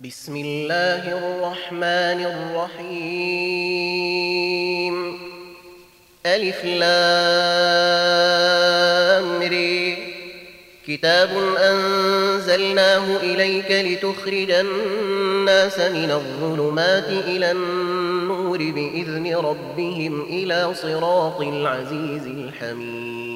بسم الله الرحمن الرحيم. ألف لام ري كتاب أنزلناه إليك لتخرج الناس من الظلمات إلى النور بإذن ربهم إلى صراط العزيز الحميد.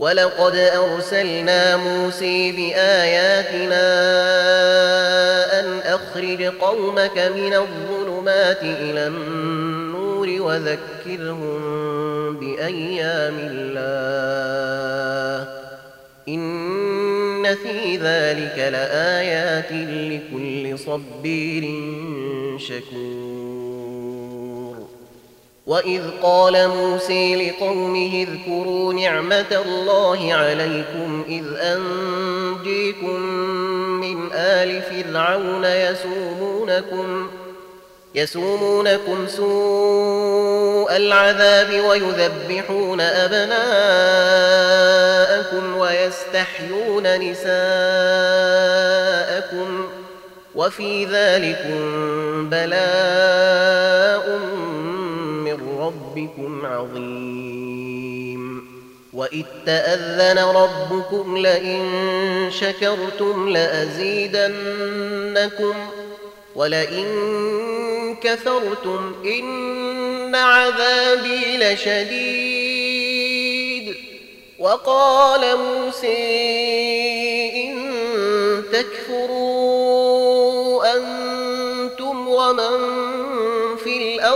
ولقد أرسلنا موسى بآياتنا أن أخرج قومك من الظلمات إلى النور وذكرهم بأيام الله. إن في ذلك لآيات لكل صبير شكور. وإذ قال موسى لقومه اذكروا نعمة الله عليكم إذ أنجيكم من آل فرعون يسومونكم يسومونكم سوء العذاب ويذبحون أبناءكم ويستحيون نساءكم وفي ذلكم بلاء من ربكم عظيم. وإذ تأذن ربكم لئن شكرتم لأزيدنكم ولئن كفرتم إن عذابي لشديد. وقال موسى إن تكفروا أنتم ومن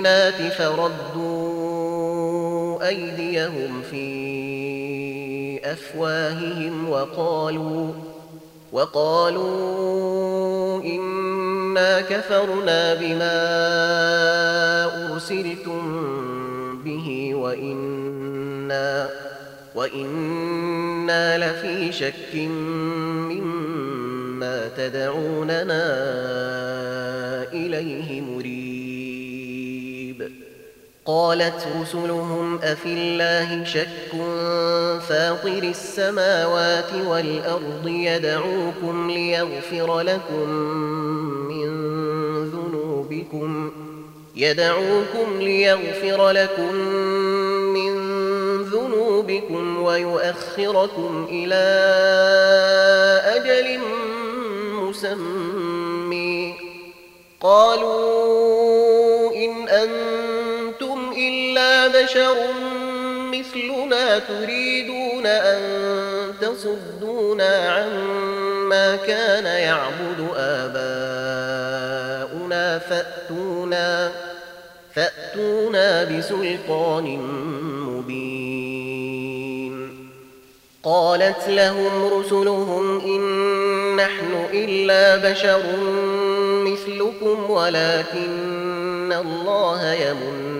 بالبينات فردوا أيديهم في أفواههم وقالوا وقالوا إنا كفرنا بما أرسلتم به وإنا وإنا لفي شك مما تدعوننا إليه مريب. قالت رسلهم أفي الله شك فاطر السماوات والأرض يدعوكم ليغفر لكم من ذنوبكم يدعوكم ليغفر لكم من ذنوبكم ويؤخركم إلى أجل مسمي قالوا إن أنتم بشر مثلنا تريدون أن تصدونا عما كان يعبد آباؤنا فأتونا فأتونا بسلطان مبين. قالت لهم رسلهم إن نحن إلا بشر مثلكم ولكن الله يمن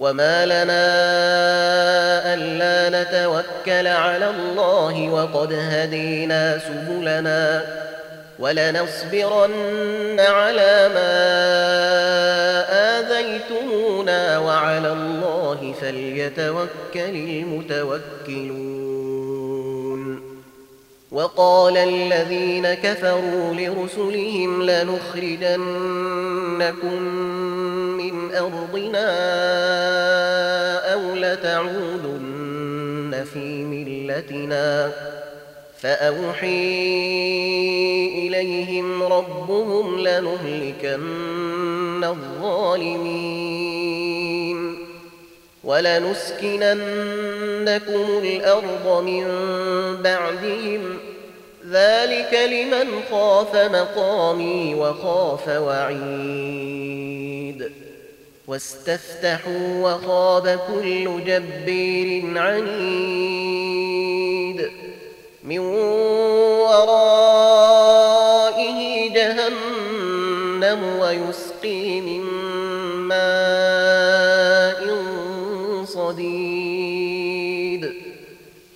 وما لنا ألا نتوكل على الله وقد هدينا سبلنا ولنصبرن على ما آذيتمونا وعلى الله فليتوكل المتوكلون وقال الذين كفروا لرسلهم لنخرجنكم أرضنا أو لتعودن في ملتنا فأوحي إليهم ربهم لنهلكن الظالمين ولنسكننكم الأرض من بعدهم ذلك لمن خاف مقامي وخاف وعيد واستفتحوا وخاب كل جبير عنيد. من ورائه جهنم ويسقي من ماء صديد.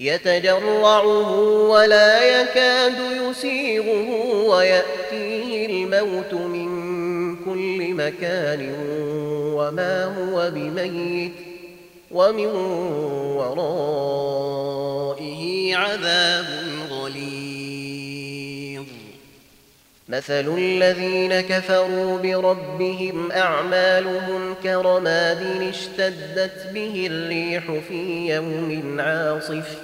يتجرعه ولا يكاد يسيغه ويأتيه الموت من كل مكان وما هو بميت ومن ورائه عذاب غليظ. مثل الذين كفروا بربهم أعمالهم كرماد اشتدت به الريح في يوم عاصف.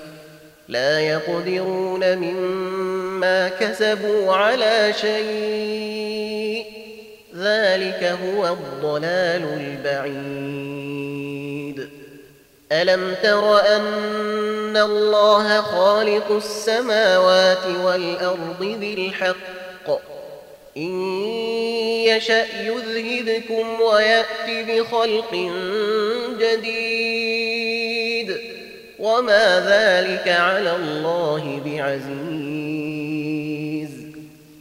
لا يقدرون مما كسبوا على شيء. ذلك هو الضلال البعيد. ألم تر أن الله خالق السماوات والأرض بالحق؟ إن يشأ يذهبكم ويأت بخلق جديد. وما ذلك على الله بعزيز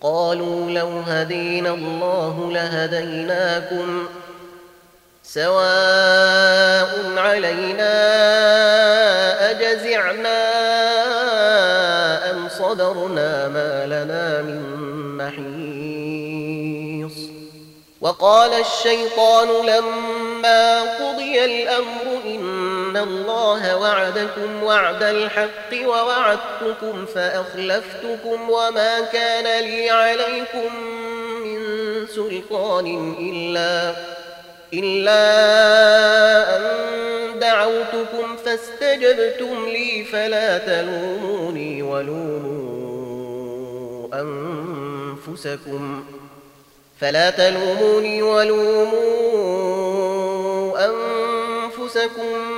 قالوا لو هدينا الله لهديناكم سواء علينا أجزعنا أم صبرنا ما لنا من محيص وقال الشيطان لما قضي الأمر إن الله وعدكم وعد الحق ووعدتكم فأخلفتكم وما كان لي عليكم من سلطان إلا إلا أن دعوتكم فاستجبتم لي فلا تلوموني ولوموا أنفسكم فلا تلوموني ولوموا أنفسكم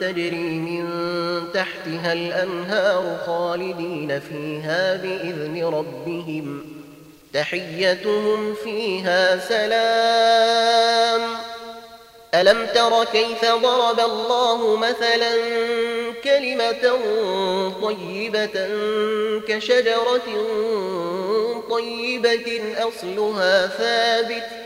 تجري من تحتها الأنهار خالدين فيها بإذن ربهم. تحيتهم فيها سلام. ألم تر كيف ضرب الله مثلا كلمة طيبة كشجرة طيبة أصلها ثابت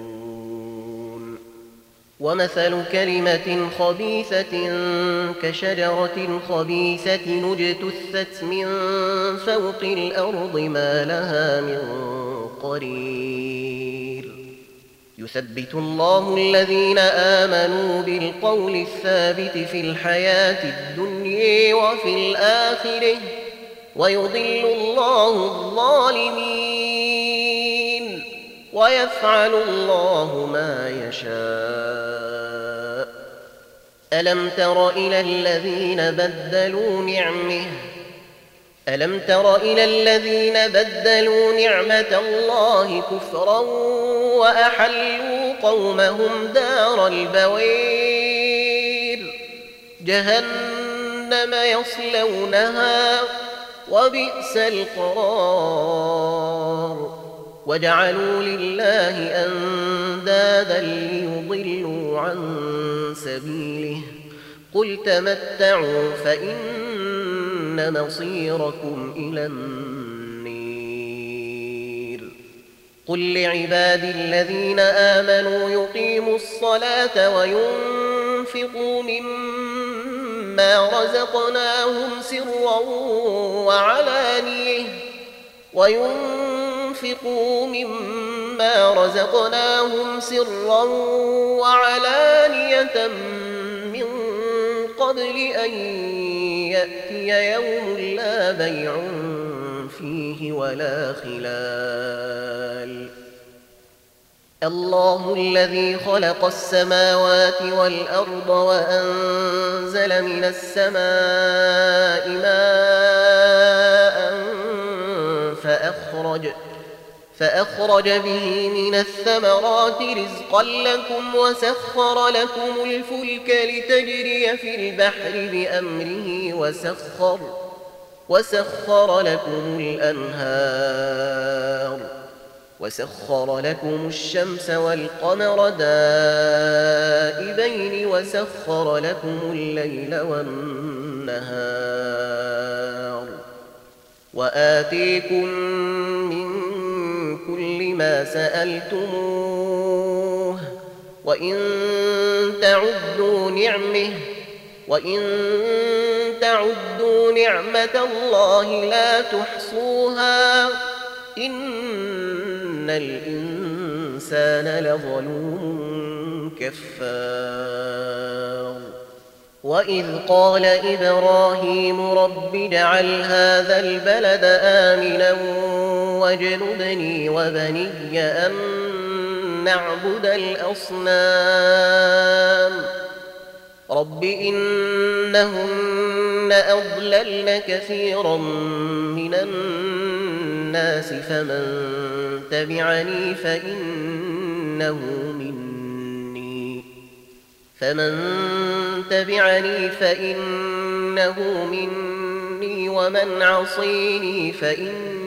ومثل كلمة خبيثة كشجرة خبيثة نجتثت من فوق الأرض ما لها من قرير. يثبت الله الذين آمنوا بالقول الثابت في الحياة الدنيا وفي الآخرة ويضل الله الظالمين. ويفعل الله ما يشاء. ألم تر إلى الذين بدلوا نعمه؟ ألم تر إلى الذين بدلوا نعمة الله كفرا وأحلوا قومهم دار البوير. جهنم يصلونها وبئس القرار. وجعلوا لله أندادا ليضلوا عن سبيله. قل تمتعوا فإن مصيركم إلى النير. قل لعبادي الذين آمنوا يقيموا الصلاة وينفقوا مما رزقناهم سرا وعلانية. وينفقوا مما رزقناهم سرا وعلانية قبل أن يأتي يوم لا بيع فيه ولا خلال الله الذي خلق السماوات والأرض وأنزل من السماء ماء فأخرج فأخرج به من الثمرات رزقا لكم وسخر لكم الفلك لتجري في البحر بأمره وسخر وسخر لكم الأنهار. وسخر لكم الشمس والقمر دائبين وسخر لكم الليل والنهار. وآتيكم سألتموه وإن تعدوا نعمه وإن تعدوا نعمة الله لا تحصوها إن الإنسان لظلوم كفار وإذ قال إبراهيم رب اجعل هذا البلد آمنا واجنبني وبني أن نعبد الأصنام. رب إنهن أضللن كثيرا من الناس فمن تبعني فإنه مني. فمن تبعني فإنه مني ومن عصيني فإنه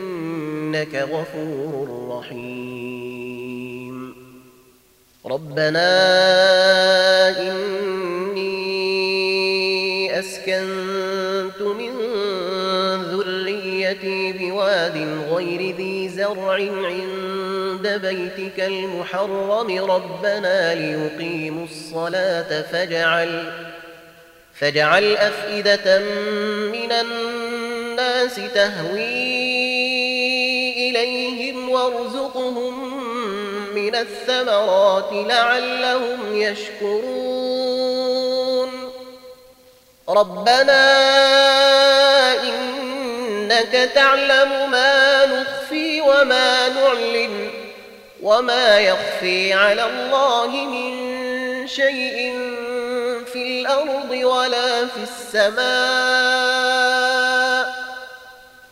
إنك غفور رحيم. ربنا إني أسكنت من ذريتي بواد غير ذي زرع عند بيتك المحرم. ربنا ليقيموا الصلاة فاجعل فاجعل أفئدة من الناس تهوي وارزقهم من الثمرات لعلهم يشكرون. ربنا إنك تعلم ما نخفي وما نعلن وما يخفي على الله من شيء في الأرض ولا في السماء.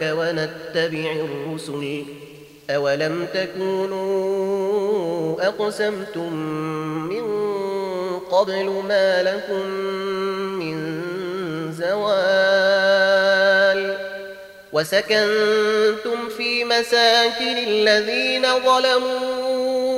دعوتك ونتبع الرسل. أولم تكونوا أقسمتم من قبل ما لكم من زوال وسكنتم في مساكن الذين ظلموا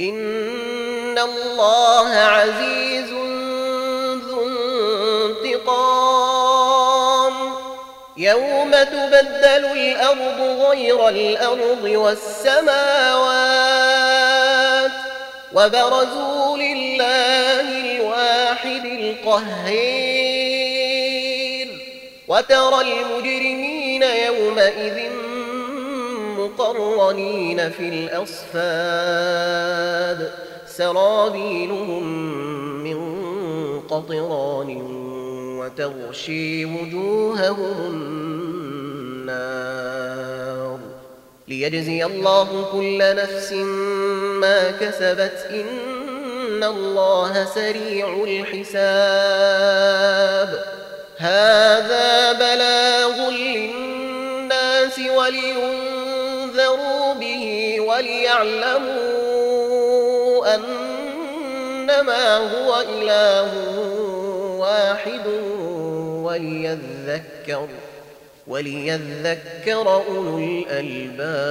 ان الله عزيز ذو انتقام يوم تبدل الأرض غير الأرض والسماوات وبرزوا لله الواحد القهير وترى المجرمين يومئذ مقرنين في الأصفاد سرابيلهم من قطران وتغشي وجوههم النار ليجزي الله كل نفس ما كسبت إن الله سريع الحساب هذا بلاغ للناس ولينذروا به وليعلموا انما هو اله واحد وليذكر وليذكر اولو الالباب